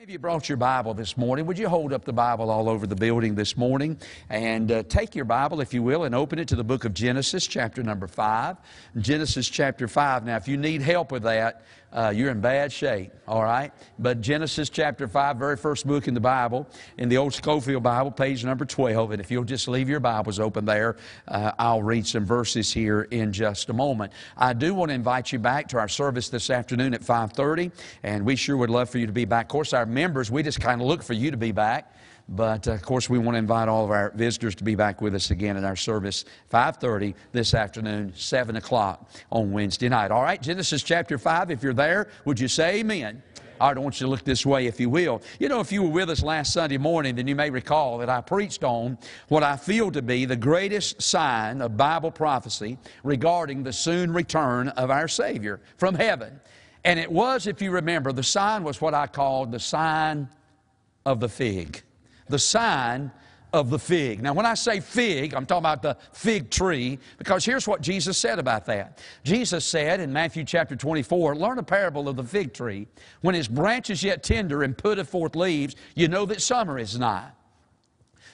Maybe you brought your Bible this morning. Would you hold up the Bible all over the building this morning and uh, take your Bible, if you will, and open it to the book of Genesis, chapter number 5. Genesis chapter 5. Now, if you need help with that, uh, you're in bad shape, all right? But Genesis chapter 5, very first book in the Bible, in the old Scofield Bible, page number 12. And if you'll just leave your Bibles open there, uh, I'll read some verses here in just a moment. I do want to invite you back to our service this afternoon at 5.30, and we sure would love for you to be back. Of course, our members, we just kind of look for you to be back. But uh, of course, we want to invite all of our visitors to be back with us again in our service, 5:30 this afternoon, 7 o'clock on Wednesday night. All right, Genesis chapter 5. If you're there, would you say Amen? I want you to look this way, if you will. You know, if you were with us last Sunday morning, then you may recall that I preached on what I feel to be the greatest sign of Bible prophecy regarding the soon return of our Savior from heaven. And it was, if you remember, the sign was what I called the sign of the fig the sign of the fig. Now, when I say fig, I'm talking about the fig tree because here's what Jesus said about that. Jesus said in Matthew chapter 24, Learn a parable of the fig tree. When its branch is yet tender and putteth forth leaves, you know that summer is nigh.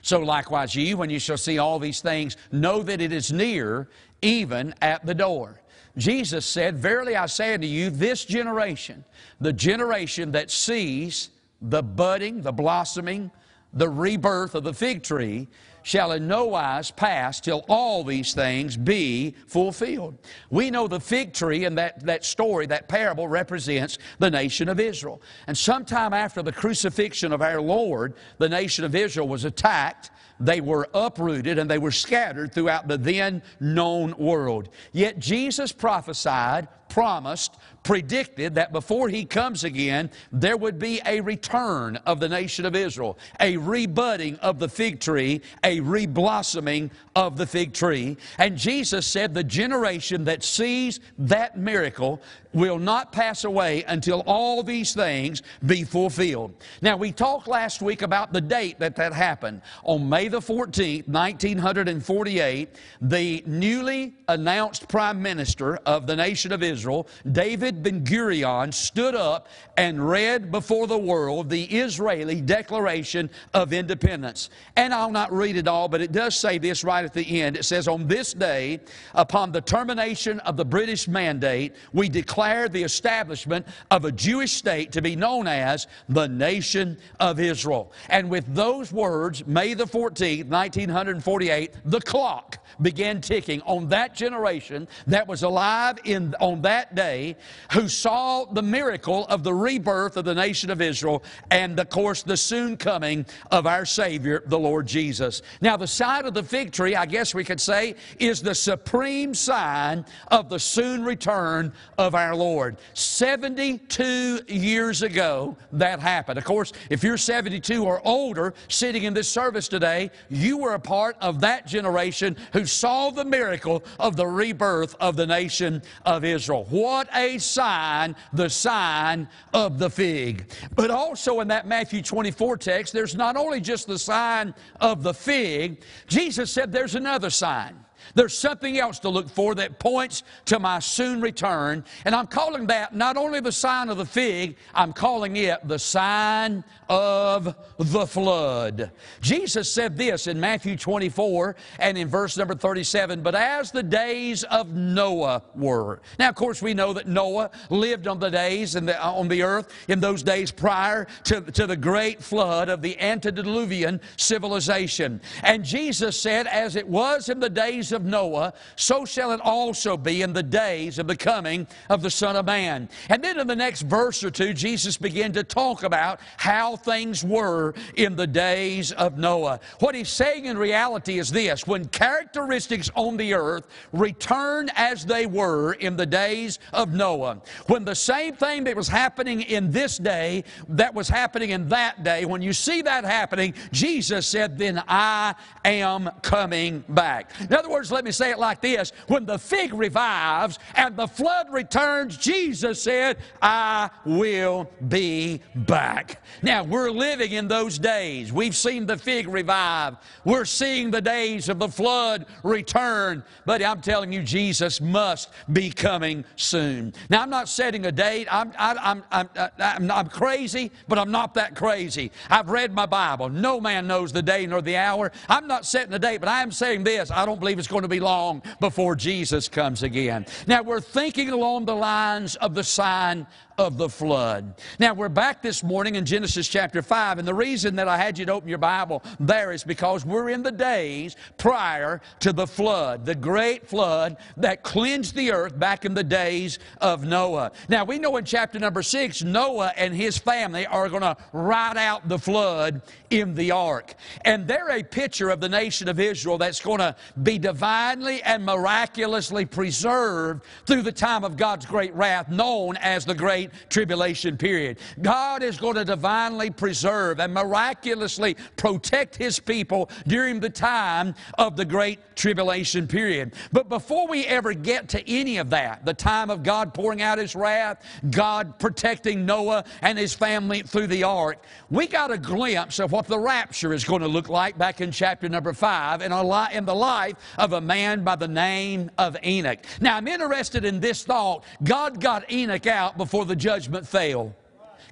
So likewise, ye, when you shall see all these things, know that it is near, even at the door. Jesus said, Verily I say unto you, this generation, the generation that sees the budding, the blossoming, the rebirth of the fig tree shall in no wise pass till all these things be fulfilled. We know the fig tree and that, that story, that parable represents the nation of Israel. And sometime after the crucifixion of our Lord, the nation of Israel was attacked they were uprooted and they were scattered throughout the then known world. Yet Jesus prophesied, promised, predicted that before he comes again, there would be a return of the nation of Israel, a rebudding of the fig tree, a reblossoming of the fig tree. And Jesus said, The generation that sees that miracle will not pass away until all these things be fulfilled. Now, we talked last week about the date that that happened. On May the 14th, 1948, the newly announced prime minister of the nation of Israel, David Ben Gurion, stood up and read before the world the Israeli Declaration of Independence. And I'll not read it all, but it does say this right at the end. It says, On this day, upon the termination of the British mandate, we declare the establishment of a Jewish state to be known as the nation of Israel. And with those words, May the 14th, 1948, the clock began ticking on that generation that was alive in, on that day who saw the miracle of the rebirth of the nation of Israel and, of course, the soon coming of our Savior, the Lord Jesus. Now, the sign of the fig tree, I guess we could say, is the supreme sign of the soon return of our Lord. 72 years ago, that happened. Of course, if you're 72 or older sitting in this service today, you were a part of that generation who saw the miracle of the rebirth of the nation of Israel. What a sign, the sign of the fig. But also in that Matthew 24 text, there's not only just the sign of the fig, Jesus said there's another sign. There's something else to look for that points to my soon return. And I'm calling that not only the sign of the fig, I'm calling it the sign of the flood. Jesus said this in Matthew 24 and in verse number 37 But as the days of Noah were. Now, of course, we know that Noah lived on the days the, on the earth in those days prior to, to the great flood of the antediluvian civilization. And Jesus said, As it was in the days of Noah, so shall it also be in the days of the coming of the Son of Man. And then in the next verse or two, Jesus began to talk about how things were in the days of Noah. What he's saying in reality is this when characteristics on the earth return as they were in the days of Noah, when the same thing that was happening in this day that was happening in that day, when you see that happening, Jesus said, Then I am coming back. In other words, words, let me say it like this when the fig revives and the flood returns, Jesus said, I will be back. Now, we're living in those days. We've seen the fig revive, we're seeing the days of the flood return. But I'm telling you, Jesus must be coming soon. Now, I'm not setting a date. I'm, I, I'm, I'm, uh, I'm, I'm crazy, but I'm not that crazy. I've read my Bible. No man knows the day nor the hour. I'm not setting a date, but I am saying this I don't believe it's going to be long before Jesus comes again. Now, we're thinking along the lines of the sign of the flood. Now, we're back this morning in Genesis chapter 5, and the reason that I had you to open your Bible there is because we're in the days prior to the flood, the great flood that cleansed the earth back in the days of Noah. Now, we know in chapter number 6, Noah and his family are going to ride out the flood in the ark. And they're a picture of the nation of Israel that's going to be divinely and miraculously preserved through the time of God's great wrath, known as the Great great tribulation period. God is going to divinely preserve and miraculously protect His people during the time of the great tribulation period. But before we ever get to any of that, the time of God pouring out His wrath, God protecting Noah and his family through the ark, we got a glimpse of what the rapture is going to look like back in chapter number five in, a in the life of a man by the name of Enoch. Now, I'm interested in this thought. God got Enoch out before the judgment fell.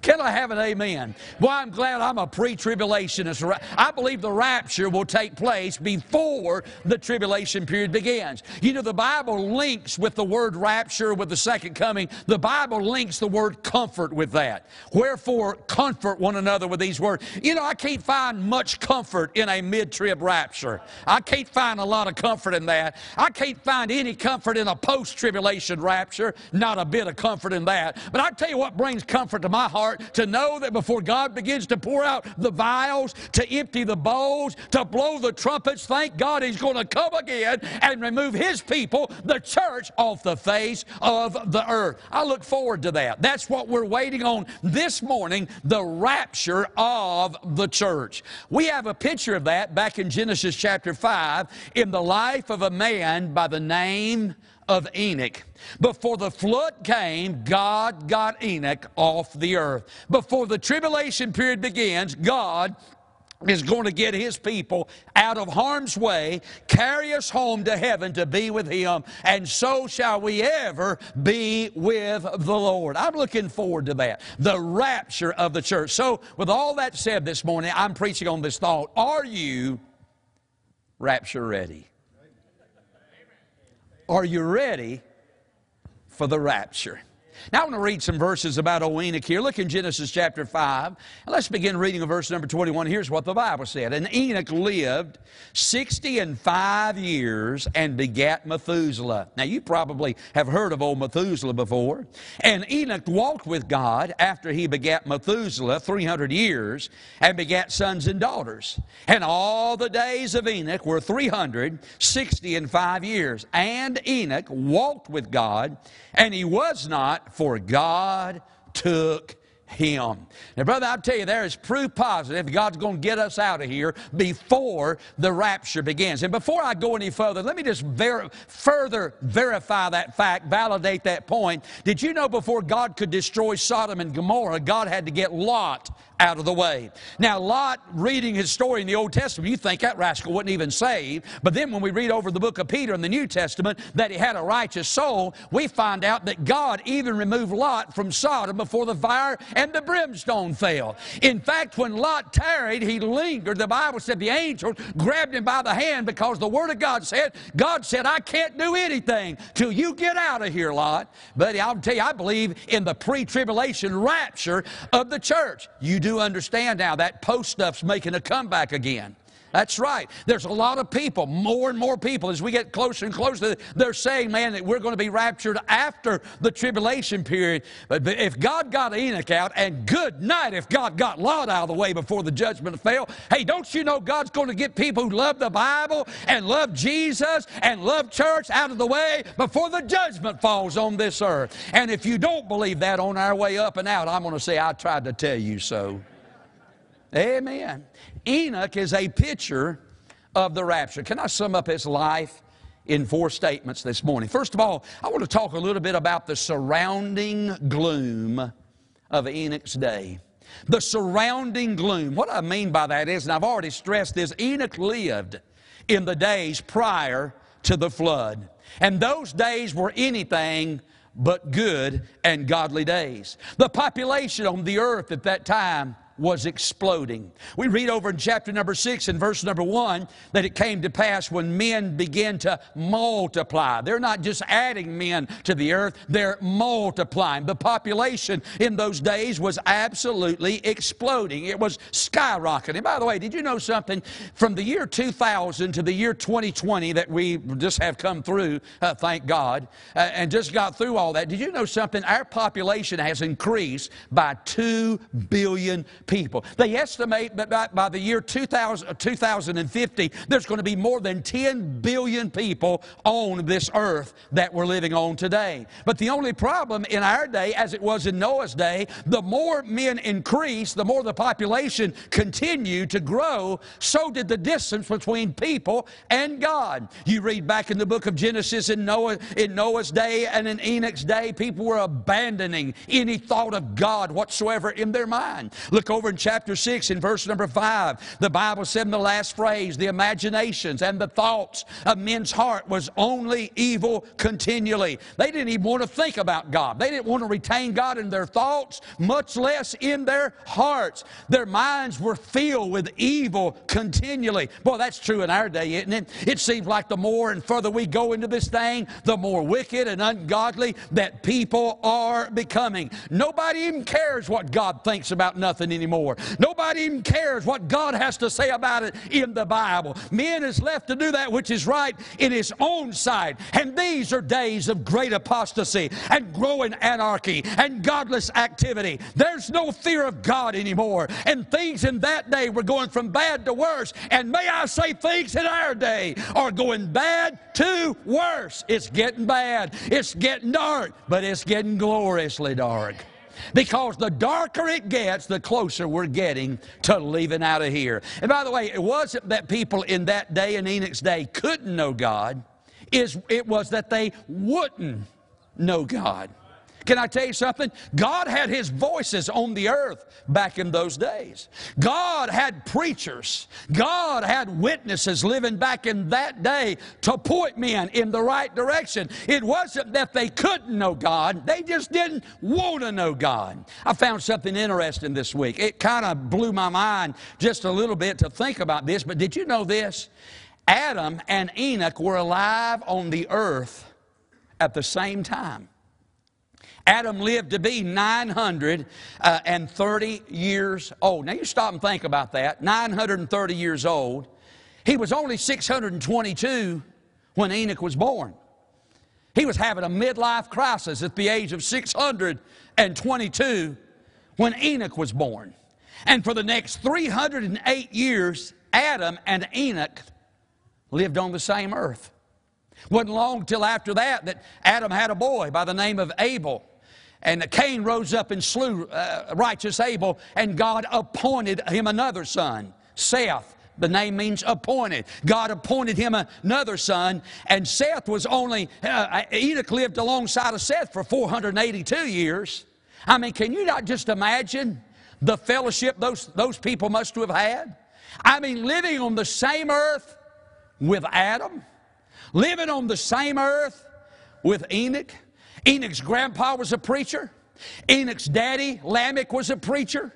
Can I have an amen? Well, I'm glad I'm a pre tribulationist. I believe the rapture will take place before the tribulation period begins. You know, the Bible links with the word rapture with the second coming, the Bible links the word comfort with that. Wherefore, comfort one another with these words. You know, I can't find much comfort in a mid trib rapture. I can't find a lot of comfort in that. I can't find any comfort in a post tribulation rapture, not a bit of comfort in that. But I tell you what brings comfort to my heart heart to know that before God begins to pour out the vials, to empty the bowls, to blow the trumpets, thank God He's going to come again and remove His people, the church, off the face of the earth. I look forward to that. That's what we're waiting on this morning the rapture of the church. We have a picture of that back in Genesis chapter 5 in the life of a man by the name of Enoch. Before the flood came, God got Enoch off the earth. Before the tribulation period begins, God is going to get his people out of harm's way, carry us home to heaven to be with him, and so shall we ever be with the Lord. I'm looking forward to that. The rapture of the church. So, with all that said this morning, I'm preaching on this thought. Are you rapture ready? Are you ready for the rapture? Now, I want to read some verses about Enoch here. Look in Genesis chapter 5. And let's begin reading of verse number 21. Here's what the Bible said. And Enoch lived 60 and 5 years and begat Methuselah. Now, you probably have heard of old Methuselah before. And Enoch walked with God after he begat Methuselah 300 years and begat sons and daughters. And all the days of Enoch were 360 and 5 years. And Enoch walked with God, and he was not for God took him. Now, brother, I'll tell you, there is proof positive God's going to get us out of here before the rapture begins. And before I go any further, let me just ver- further verify that fact, validate that point. Did you know before God could destroy Sodom and Gomorrah, God had to get Lot out of the way. Now, Lot, reading his story in the Old Testament, you think that rascal wasn't even saved. But then when we read over the book of Peter in the New Testament that he had a righteous soul, we find out that God even removed Lot from Sodom before the fire and the brimstone fell. In fact, when Lot tarried, he lingered. The Bible said the angels grabbed him by the hand because the Word of God said, God said, I can't do anything till you get out of here, Lot. But I'll tell you, I believe in the pre tribulation rapture of the church. You do understand now that post stuff's making a comeback again. That's right. There's a lot of people, more and more people, as we get closer and closer, they're saying, man, that we're going to be raptured after the tribulation period. But if God got Enoch out, and good night if God got Lot out of the way before the judgment fell, hey, don't you know God's going to get people who love the Bible and love Jesus and love church out of the way before the judgment falls on this earth? And if you don't believe that on our way up and out, I'm going to say, I tried to tell you so. Amen. Enoch is a picture of the rapture. Can I sum up his life in four statements this morning. First of all, I want to talk a little bit about the surrounding gloom of Enoch's day. The surrounding gloom. What I mean by that is, and I've already stressed this, Enoch lived in the days prior to the flood. And those days were anything but good and godly days. The population on the earth at that time was exploding. We read over in chapter number six and verse number one that it came to pass when men began to multiply. They're not just adding men to the earth, they're multiplying. The population in those days was absolutely exploding. It was skyrocketing. By the way, did you know something? From the year 2000 to the year 2020 that we just have come through, uh, thank God, uh, and just got through all that, did you know something? Our population has increased by 2 billion people. They estimate that by, by the year 2000, 2050, there's going to be more than 10 billion people on this earth that we're living on today. But the only problem in our day, as it was in Noah's day, the more men increase, the more the population continued to grow, so did the distance between people and God. You read back in the book of Genesis in Noah in Noah's day and in Enoch's day, people were abandoning any thought of God whatsoever in their mind. Look over in chapter 6 in verse number 5. The Bible said in the last phrase, the imaginations and the thoughts of men's heart was only evil continually. They didn't even want to think about God. They didn't want to retain God in their thoughts, much less in their hearts. Their minds were filled with evil continually. Boy, that's true in our day, isn't it? It seems like the more and further we go into this thing, the more wicked and ungodly that people are becoming. Nobody even cares what God thinks about nothing anymore anymore. Nobody even cares what God has to say about it in the Bible. Men is left to do that which is right in his own sight. And these are days of great apostasy and growing anarchy and godless activity. There's no fear of God anymore. And things in that day were going from bad to worse. And may I say, things in our day are going bad to worse. It's getting bad. It's getting dark, but it's getting gloriously dark. Because the darker it gets, the closer we're getting to leaving out of here. And by the way, it wasn't that people in that day and Enoch's day couldn't know God, it was that they wouldn't know God. Can I tell you something? God had His voices on the earth back in those days. God had preachers. God had witnesses living back in that day to point men in the right direction. It wasn't that they couldn't know God, they just didn't want to know God. I found something interesting this week. It kind of blew my mind just a little bit to think about this, but did you know this? Adam and Enoch were alive on the earth at the same time. Adam lived to be 930 uh, years old. Now you stop and think about that. 930 years old. He was only 622 when Enoch was born. He was having a midlife crisis at the age of 622 when Enoch was born. And for the next 308 years, Adam and Enoch lived on the same earth. It wasn't long till after that that Adam had a boy by the name of Abel. And Cain rose up and slew uh, righteous Abel, and God appointed him another son, Seth. The name means appointed. God appointed him another son, and Seth was only, uh, Enoch lived alongside of Seth for 482 years. I mean, can you not just imagine the fellowship those, those people must have had? I mean, living on the same earth with Adam, living on the same earth with Enoch. Enoch's grandpa was a preacher. Enoch's daddy, Lamech, was a preacher.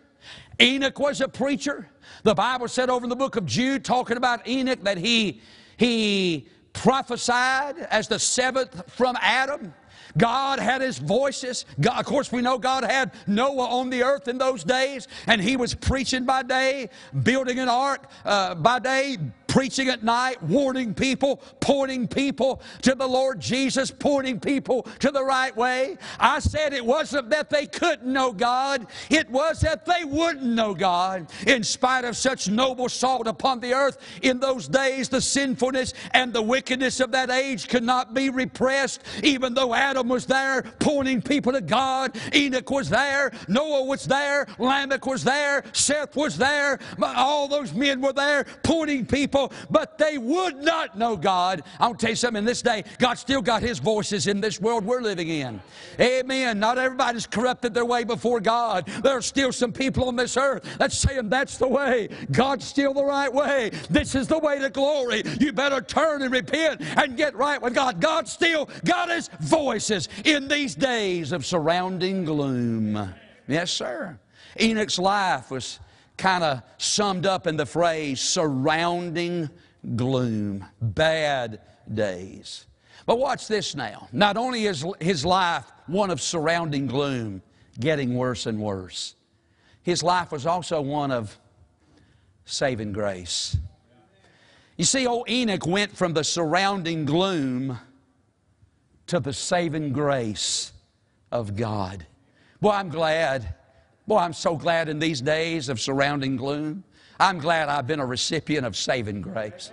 Enoch was a preacher. The Bible said over in the book of Jude, talking about Enoch, that he, he prophesied as the seventh from Adam. God had his voices. God, of course, we know God had Noah on the earth in those days, and he was preaching by day, building an ark uh, by day, preaching at night, warning people, pointing people to the Lord Jesus, pointing people to the right way. I said it wasn't that they couldn't know God, it was that they wouldn't know God. In spite of such noble salt upon the earth, in those days, the sinfulness and the wickedness of that age could not be repressed, even though Adam was there pointing people to God, Enoch was there, Noah was there, Lamech was there, Seth was there, all those men were there pointing people people, but they would not know God. I'll tell you something, in this day, God still got His voices in this world we're living in. Amen. Not everybody's corrupted their way before God. There are still some people on this earth that's saying that's the way. God's still the right way. This is the way to glory. You better turn and repent and get right with God. God still got His voices in these days of surrounding gloom. Yes, sir. Enoch's life was kind of summed up in the phrase surrounding gloom, bad days. But watch this now. Not only is his life one of surrounding gloom, getting worse and worse, his life was also one of saving grace. You see, old Enoch went from the surrounding gloom to the saving grace of God. Boy, I'm glad Boy, I'm so glad in these days of surrounding gloom. I'm glad I've been a recipient of saving grace.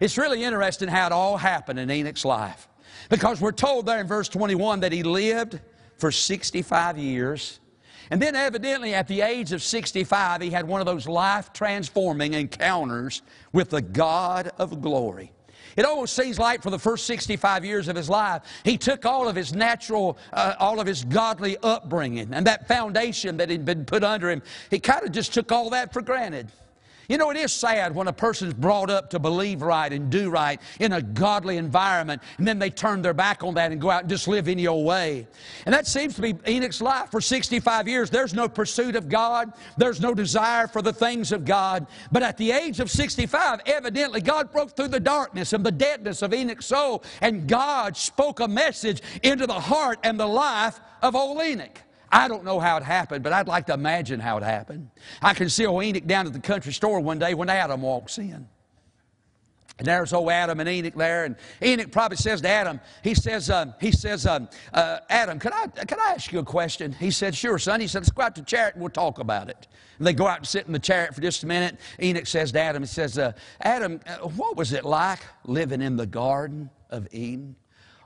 It's really interesting how it all happened in Enoch's life. Because we're told there in verse 21 that he lived for 65 years. And then, evidently, at the age of 65, he had one of those life transforming encounters with the God of glory. It almost seems like for the first 65 years of his life, he took all of his natural, uh, all of his godly upbringing and that foundation that had been put under him, he kind of just took all that for granted. You know, it is sad when a person's brought up to believe right and do right in a godly environment, and then they turn their back on that and go out and just live any old way. And that seems to be Enoch's life for 65 years. There's no pursuit of God, there's no desire for the things of God. But at the age of 65, evidently, God broke through the darkness and the deadness of Enoch's soul, and God spoke a message into the heart and the life of old Enoch. I don't know how it happened, but I'd like to imagine how it happened. I can see old Enoch down at the country store one day when Adam walks in. And there's old Adam and Enoch there, and Enoch probably says to Adam, he says, um, he says, um, uh, Adam, can I, can I ask you a question? He said, sure, son. He said, let's go out to the chariot and we'll talk about it. And they go out and sit in the chariot for just a minute. Enoch says to Adam, he says, uh, Adam, uh, what was it like living in the Garden of Eden?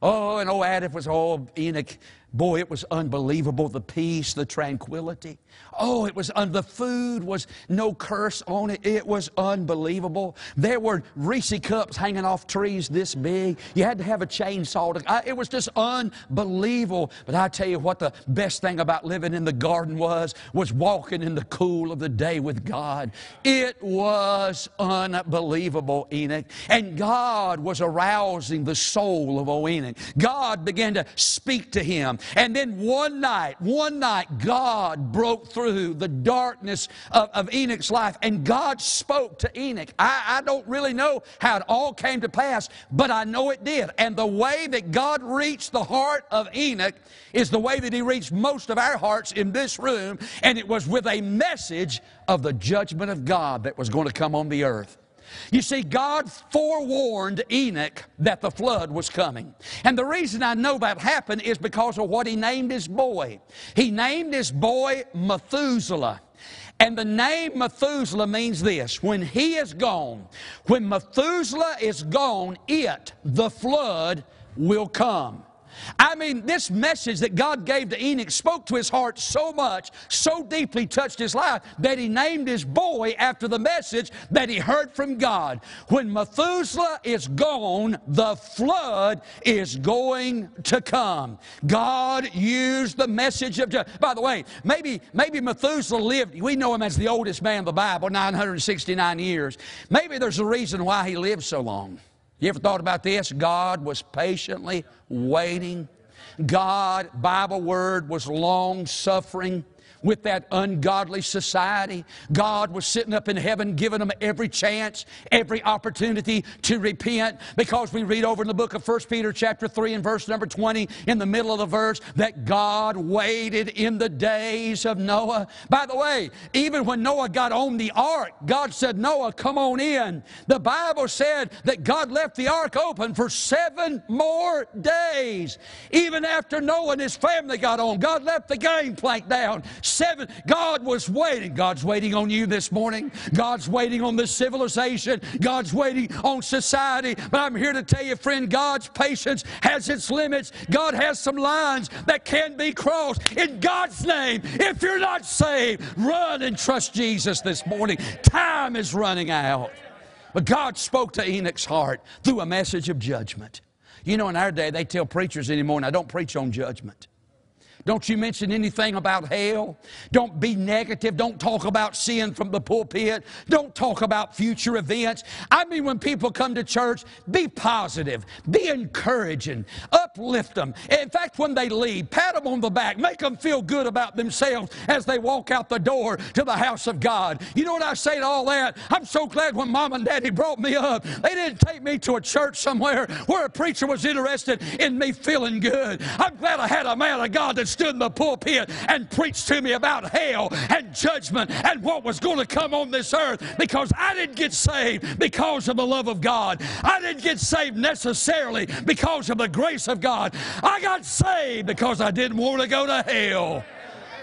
Oh, and old Adam was, oh, Enoch, Boy, it was unbelievable the peace, the tranquility. Oh, it was, un- the food was no curse on it. It was unbelievable. There were Reese cups hanging off trees this big. You had to have a chainsaw. To, I, it was just unbelievable. But I tell you what, the best thing about living in the garden was, was walking in the cool of the day with God. It was unbelievable, Enoch. And God was arousing the soul of O Enoch. God began to speak to him. And then one night, one night, God broke through the darkness of, of Enoch's life and God spoke to Enoch. I, I don't really know how it all came to pass, but I know it did. And the way that God reached the heart of Enoch is the way that He reached most of our hearts in this room, and it was with a message of the judgment of God that was going to come on the earth. You see, God forewarned Enoch that the flood was coming. And the reason I know that happened is because of what he named his boy. He named his boy Methuselah. And the name Methuselah means this when he is gone, when Methuselah is gone, it, the flood, will come. I mean, this message that God gave to Enoch spoke to his heart so much, so deeply touched his life, that he named his boy after the message that he heard from God. When Methuselah is gone, the flood is going to come. God used the message of. By the way, maybe maybe Methuselah lived. We know him as the oldest man in the Bible, 969 years. Maybe there's a reason why he lived so long. You ever thought about this? God was patiently waiting. God, Bible word, was long suffering with that ungodly society. God was sitting up in heaven giving them every chance, every opportunity to repent because we read over in the book of 1 Peter chapter 3 and verse number 20 in the middle of the verse that God waited in the days of Noah. By the way, even when Noah got on the ark, God said, Noah, come on in. The Bible said that God left the ark open for seven more days. Even after Noah and his family got on, God left the gangplank down seven. God was waiting. God's waiting on you this morning. God's waiting on this civilization. God's waiting on society. But I'm here to tell you, friend, God's patience has its limits. God has some lines that can be crossed. In God's name, if you're not saved, run and trust Jesus this morning. Time is running out. But God spoke to Enoch's heart through a message of judgment. You know, in our day, they tell preachers anymore, and I don't preach on judgment. Don't you mention anything about hell. Don't be negative. Don't talk about sin from the pulpit. Don't talk about future events. I mean, when people come to church, be positive, be encouraging, uplift them. In fact, when they leave, pat them on the back, make them feel good about themselves as they walk out the door to the house of God. You know what I say to all that? I'm so glad when mom and daddy brought me up, they didn't take me to a church somewhere where a preacher was interested in me feeling good. I'm glad I had a man of God that stood in the pulpit and preached to me about hell and judgment and what was going to come on this earth because I didn't get saved because of the love of God. I didn't get saved necessarily because of the grace of God. I got saved because I didn't want to go to hell.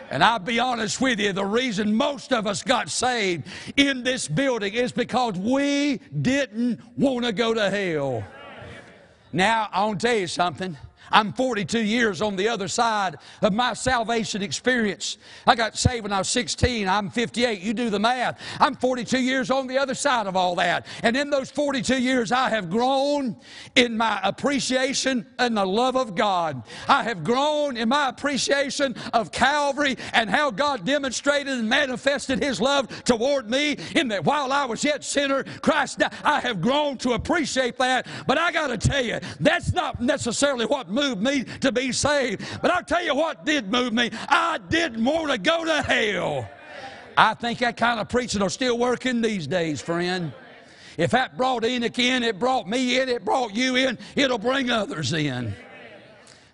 And I'll be honest with you, the reason most of us got saved in this building is because we didn't want to go to hell. Now, I want to tell you something. I'm 42 years on the other side of my salvation experience. I got saved when I was 16. I'm 58. You do the math. I'm 42 years on the other side of all that. And in those 42 years, I have grown in my appreciation and the love of God. I have grown in my appreciation of Calvary and how God demonstrated and manifested His love toward me in that while I was yet sinner, Christ died. I have grown to appreciate that. But I got to tell you, that's not necessarily what moved me to be saved. But I'll tell you what did move me. I didn't want to go to hell. I think that kind of preaching are still working these days, friend. If that brought Enoch in, it brought me in, it brought you in, it'll bring others in.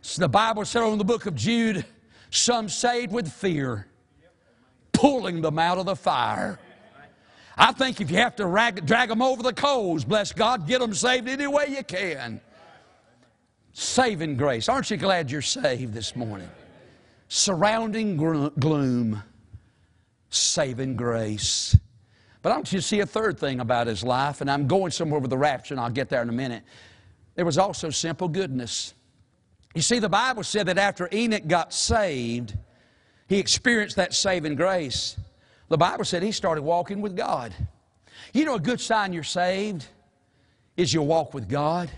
So the Bible said on the book of Jude, some saved with fear, pulling them out of the fire. I think if you have to drag, drag them over the coals, bless God, get them saved any way you can. Saving grace. Aren't you glad you're saved this morning? Surrounding gloom, saving grace. But I want you to see a third thing about his life, and I'm going somewhere with the rapture, and I'll get there in a minute. There was also simple goodness. You see, the Bible said that after Enoch got saved, he experienced that saving grace. The Bible said he started walking with God. You know, a good sign you're saved is your walk with God.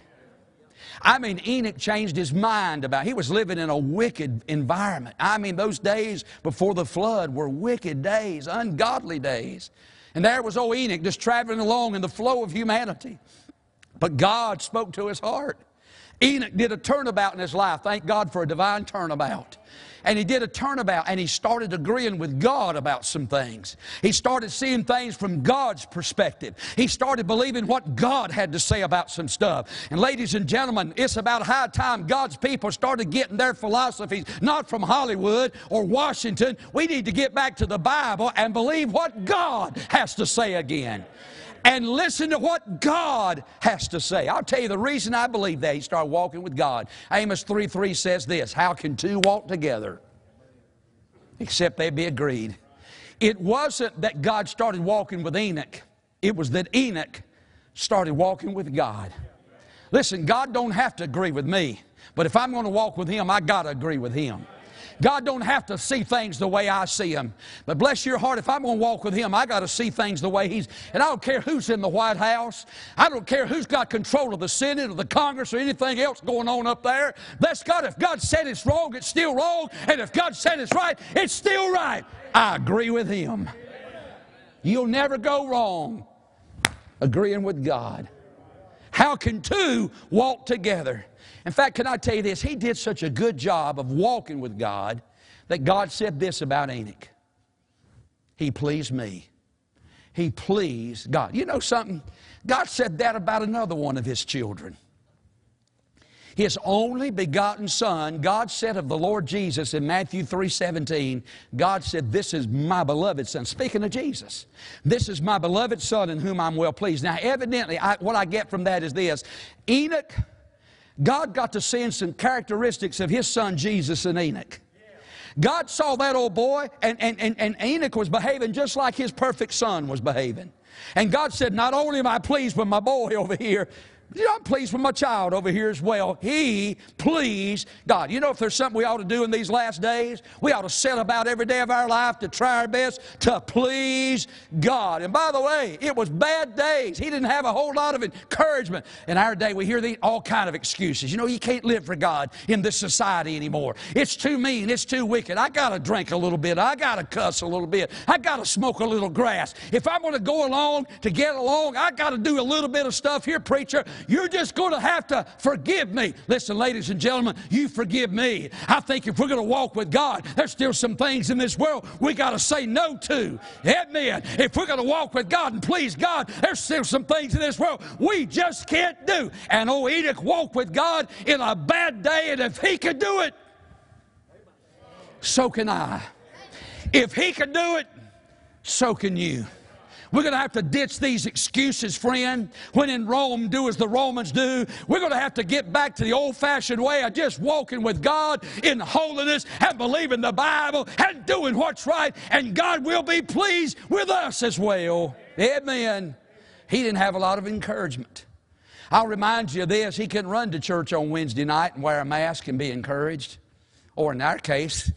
I mean, Enoch changed his mind about, he was living in a wicked environment. I mean, those days before the flood were wicked days, ungodly days. And there was old Enoch just traveling along in the flow of humanity. But God spoke to his heart. Enoch did a turnabout in his life. Thank God for a divine turnabout. And he did a turnabout and he started agreeing with God about some things. He started seeing things from God's perspective. He started believing what God had to say about some stuff. And ladies and gentlemen, it's about high time God's people started getting their philosophies not from Hollywood or Washington. We need to get back to the Bible and believe what God has to say again and listen to what God has to say. I'll tell you the reason I believe that. He started walking with God. Amos 3 3 says this How can two walk together except they be agreed? It wasn't that God started walking with Enoch, it was that Enoch started walking with God. Listen, God don't have to agree with me, but if I'm going to walk with Him, I got to agree with Him. God don't have to see things the way I see them. But bless your heart, if I'm going to walk with Him, I got to see things the way He's. And I don't care who's in the White House. I don't care who's got control of the Senate or the Congress or anything else going on up there. Bless God, if God said it's wrong, it's still wrong. And if God said it's right, it's still right. I agree with Him. You'll never go wrong agreeing with God. How can two walk together? In fact, can I tell you this? He did such a good job of walking with God that God said this about Enoch He pleased me. He pleased God. You know something? God said that about another one of His children. His only begotten Son, God said of the Lord Jesus in Matthew 3 17, God said, This is my beloved Son. Speaking of Jesus, this is my beloved Son in whom I'm well pleased. Now, evidently, I, what I get from that is this Enoch God got to seeing some characteristics of his son Jesus and Enoch. God saw that old boy, and, and, and, and Enoch was behaving just like his perfect son was behaving. And God said, Not only am I pleased with my boy over here, You know, I'm pleased with my child over here as well. He pleased God. You know, if there's something we ought to do in these last days, we ought to set about every day of our life to try our best to please God. And by the way, it was bad days. He didn't have a whole lot of encouragement. In our day, we hear the, all kind of excuses. You know, you can't live for God in this society anymore. It's too mean. It's too wicked. I got to drink a little bit. I got to cuss a little bit. I got to smoke a little grass. If I'm going to go along to get along, I got to do a little bit of stuff here, preacher. You're just going to have to forgive me. Listen, ladies and gentlemen, you forgive me. I think if we're going to walk with God, there's still some things in this world we got to say no to. Amen. If we're going to walk with God and please God, there's still some things in this world we just can't do. And old Enoch walked with God in a bad day, and if he could do it, so can I. If he can do it, so can you. We're going to have to ditch these excuses, friend. When in Rome, do as the Romans do. We're going to have to get back to the old fashioned way of just walking with God in holiness and believing the Bible and doing what's right, and God will be pleased with us as well. Amen. He didn't have a lot of encouragement. I'll remind you of this he couldn't run to church on Wednesday night and wear a mask and be encouraged. Or in our case,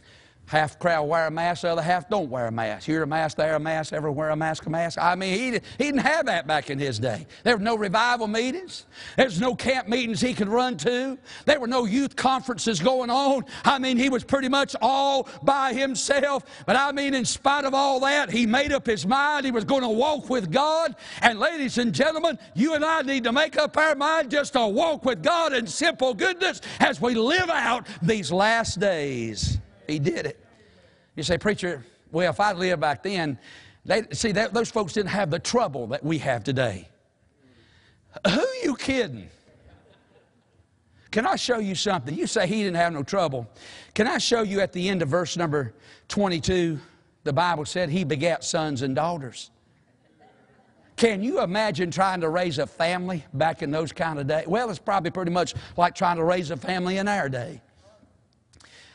Half crowd wear a mask, the other half don't wear a mask. Here a mask, there a mask, everywhere a mask, a mask. I mean, he, he didn't have that back in his day. There were no revival meetings. There was no camp meetings he could run to. There were no youth conferences going on. I mean, he was pretty much all by himself. But I mean, in spite of all that, he made up his mind he was going to walk with God. And ladies and gentlemen, you and I need to make up our mind just to walk with God in simple goodness as we live out these last days. He did it. You say, Preacher, well, if I lived back then, they, see, that, those folks didn't have the trouble that we have today. Who you kidding? Can I show you something? You say he didn't have no trouble. Can I show you at the end of verse number 22, the Bible said he begat sons and daughters. Can you imagine trying to raise a family back in those kind of days? Well, it's probably pretty much like trying to raise a family in our day.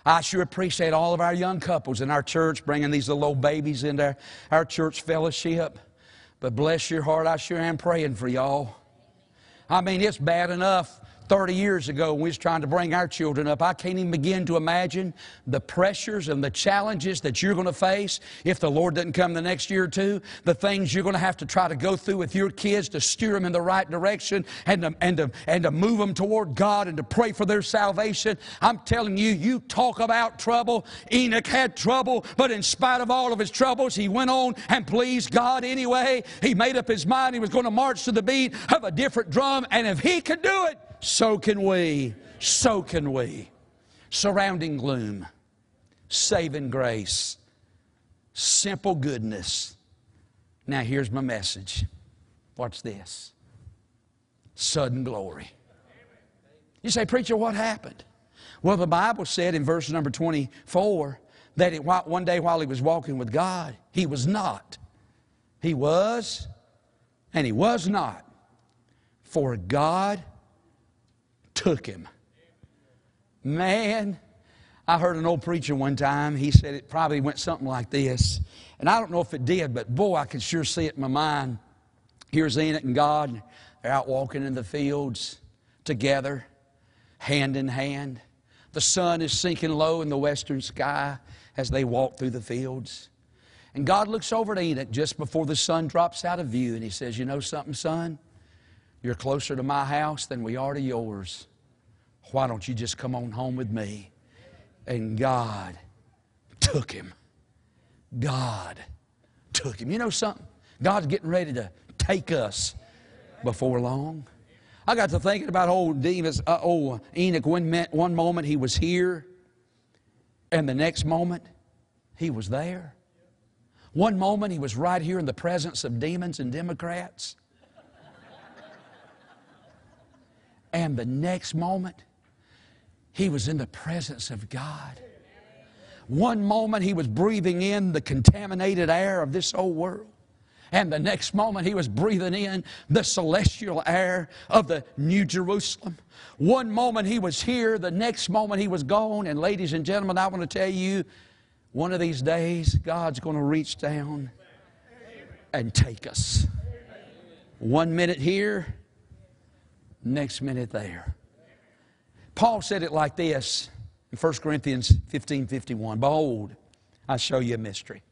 I sure appreciate all of our young couples in our church bringing these little old babies into our, our church fellowship. But bless your heart, I sure am praying for y'all. I mean, it's bad enough 30 years ago when we was trying to bring our children up. I can't even begin to imagine the pressures and the challenges that you're going to face if the Lord doesn't come the next year or two, the things you're going to have to try to go through with your kids to steer them in the right direction and to, and to, and to move them toward God and to pray for their salvation. I'm telling you, you talk about trouble. Enoch had trouble, but in spite of all of his troubles, he went on and pleased God anyway. He made up his mind he was going to march to the beat of a different drum, and if he could do it, so can we. So can we. Surrounding gloom, saving grace, simple goodness. Now, here's my message. Watch this sudden glory. You say, Preacher, what happened? Well, the Bible said in verse number 24 that it, one day while he was walking with God, he was not. He was, and he was not. For God took him. Man, I heard an old preacher one time. He said it probably went something like this. And I don't know if it did, but boy, I can sure see it in my mind. Here's Enoch and God. They're out walking in the fields together, hand in hand. The sun is sinking low in the western sky as they walk through the fields. And God looks over at Enoch just before the sun drops out of view and he says, You know something, son? You're closer to my house than we are to yours. Why don't you just come on home with me? And God took him. God took him. You know something? God's getting ready to take us before long. I got to thinking about old Demas, uh, Enoch. One, one moment he was here, and the next moment he was there. One moment he was right here in the presence of demons and Democrats. And the next moment, he was in the presence of God. One moment he was breathing in the contaminated air of this old world. And the next moment he was breathing in the celestial air of the New Jerusalem. One moment he was here, the next moment he was gone. And ladies and gentlemen, I want to tell you, one of these days, God's going to reach down and take us. One minute here, next minute there. Paul said it like this in 1 Corinthians 15 51. Behold, I show you a mystery.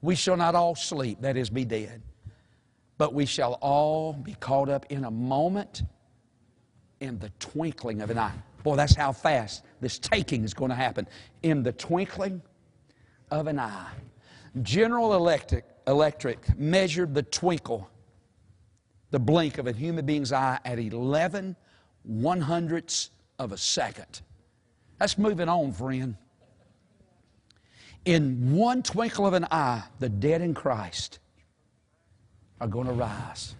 We shall not all sleep, that is, be dead, but we shall all be caught up in a moment in the twinkling of an eye. Boy, that's how fast this taking is going to happen. In the twinkling of an eye. General Electric, Electric measured the twinkle, the blink of a human being's eye at 11 one hundredths of a second. That's moving on, friend. In one twinkle of an eye, the dead in Christ are going to rise.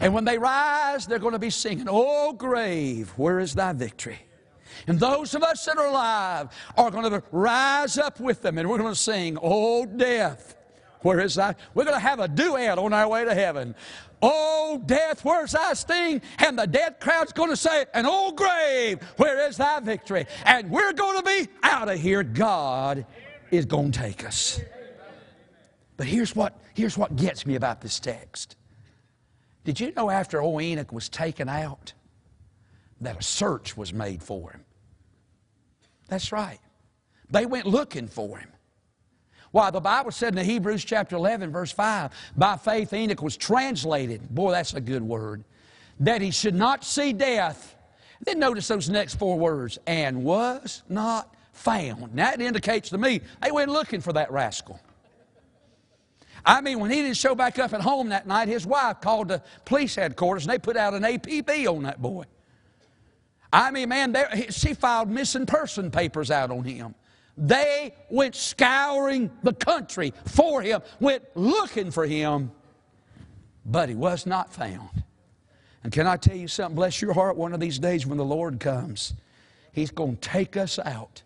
And when they rise, they're going to be singing, Oh, grave, where is thy victory? And those of us that are alive are going to rise up with them and we're going to sing, Oh, death, where is thy? We're going to have a duet on our way to heaven. Oh, death, where's thy sting? And the dead crowd's going to say, And oh, grave, where is thy victory? And we're going to be out of here. God is going to take us. But here's what, here's what gets me about this text. Did you know after old Enoch was taken out, that a search was made for him? That's right. They went looking for him. Why, the Bible said in Hebrews chapter 11, verse 5, by faith Enoch was translated. Boy, that's a good word. That he should not see death. Then notice those next four words, and was not found. That indicates to me they went looking for that rascal. I mean, when he didn't show back up at home that night, his wife called the police headquarters and they put out an APB on that boy. I mean, man, she filed missing person papers out on him. They went scouring the country for him, went looking for him, but he was not found. And can I tell you something? Bless your heart, one of these days when the Lord comes, He's going to take us out.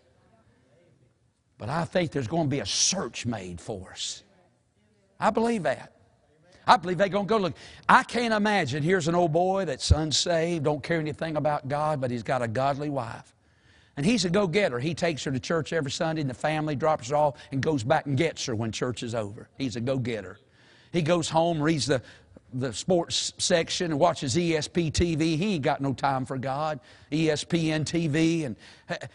But I think there's going to be a search made for us. I believe that. I believe they're going to go look. I can't imagine here's an old boy that's unsaved, don't care anything about God, but he's got a godly wife. And he's a go getter. He takes her to church every Sunday, and the family drops her off and goes back and gets her when church is over. He's a go getter. He goes home, reads the, the sports section, and watches ESP TV. He ain't got no time for God. ESPN TV. And,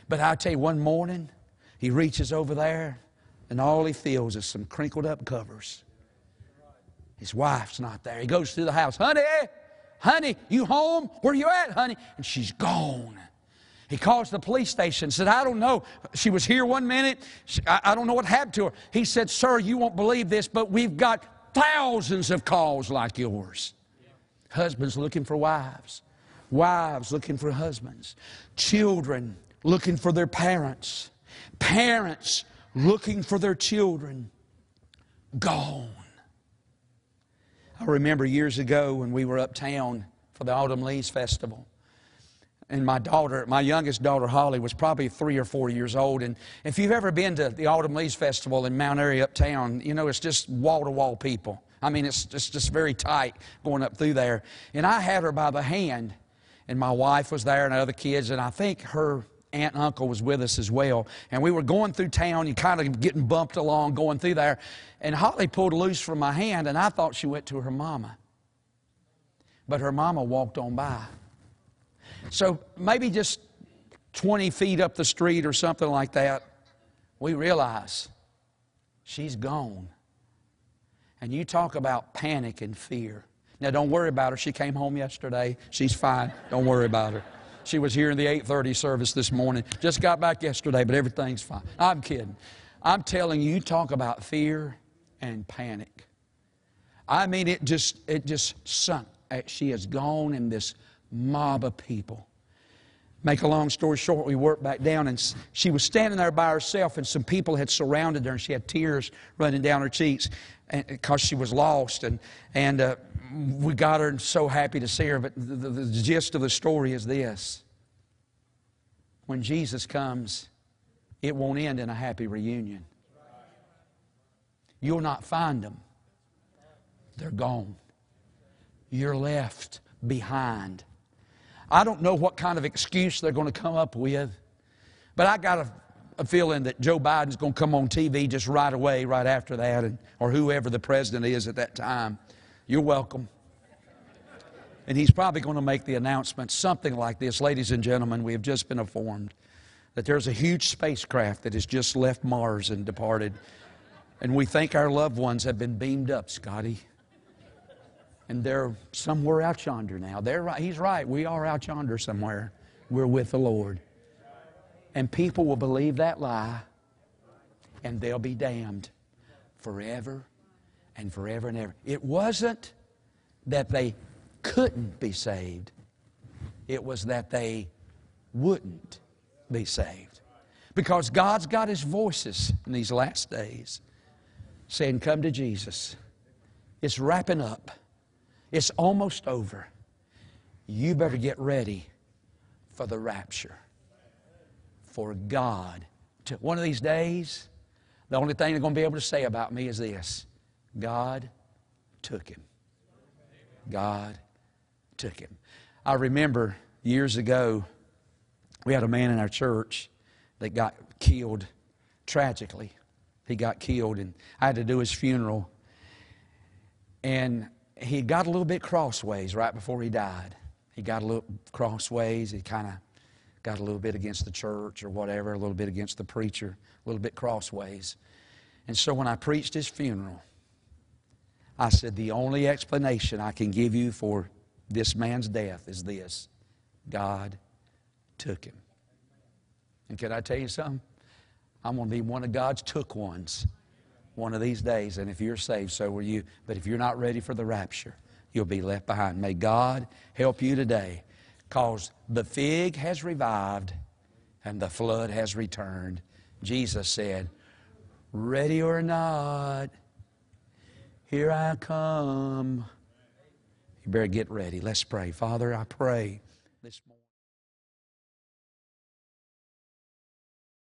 but I tell you, one morning, he reaches over there, and all he feels is some crinkled up covers. His wife's not there. He goes through the house. Honey, honey, you home? Where you at, honey? And she's gone. He calls the police station, said, I don't know. She was here one minute. I don't know what happened to her. He said, Sir, you won't believe this, but we've got thousands of calls like yours. Husbands looking for wives, wives looking for husbands, children looking for their parents, parents looking for their children. Gone. I remember years ago when we were uptown for the Autumn Leaves Festival. And my daughter, my youngest daughter Holly, was probably three or four years old. And if you've ever been to the Autumn Leaves Festival in Mount Airy uptown, you know it's just wall to wall people. I mean, it's just, just very tight going up through there. And I had her by the hand, and my wife was there and other kids, and I think her aunt and uncle was with us as well. And we were going through town and kind of getting bumped along going through there. And Holly pulled loose from my hand, and I thought she went to her mama. But her mama walked on by. So maybe just 20 feet up the street or something like that, we realize she's gone. And you talk about panic and fear. Now, don't worry about her. She came home yesterday. She's fine. Don't worry about her. She was here in the 8:30 service this morning. Just got back yesterday, but everything's fine. I'm kidding. I'm telling you, you talk about fear and panic. I mean, it just it just sunk. She has gone in this mob of people. Make a long story short, we worked back down, and she was standing there by herself, and some people had surrounded her, and she had tears running down her cheeks because she was lost. And, and uh, we got her and so happy to see her. But the, the, the gist of the story is this when Jesus comes, it won't end in a happy reunion. You'll not find them, they're gone. You're left behind. I don't know what kind of excuse they're going to come up with, but I got a, a feeling that Joe Biden's going to come on TV just right away, right after that, and, or whoever the president is at that time. You're welcome. And he's probably going to make the announcement something like this Ladies and gentlemen, we have just been informed that there's a huge spacecraft that has just left Mars and departed. And we think our loved ones have been beamed up, Scotty. And they're somewhere out yonder now. They're right. He's right. We are out yonder somewhere. We're with the Lord. And people will believe that lie and they'll be damned forever and forever and ever. It wasn't that they couldn't be saved, it was that they wouldn't be saved. Because God's got His voices in these last days saying, Come to Jesus. It's wrapping up, it's almost over. You better get ready for the rapture. For God to, one of these days, the only thing they're going to be able to say about me is this God took him. God took him. I remember years ago, we had a man in our church that got killed tragically. He got killed, and I had to do his funeral. And he got a little bit crossways right before he died. He got a little crossways. He kind of got a little bit against the church or whatever, a little bit against the preacher, a little bit crossways. And so when I preached his funeral, I said, The only explanation I can give you for this man's death is this God took him. And can I tell you something? I'm going to be one of God's took ones one of these days. And if you're saved, so will you. But if you're not ready for the rapture, you'll be left behind. May God help you today because the fig has revived and the flood has returned. Jesus said, Ready or not, here I come. You better get ready. Let's pray. Father, I pray this.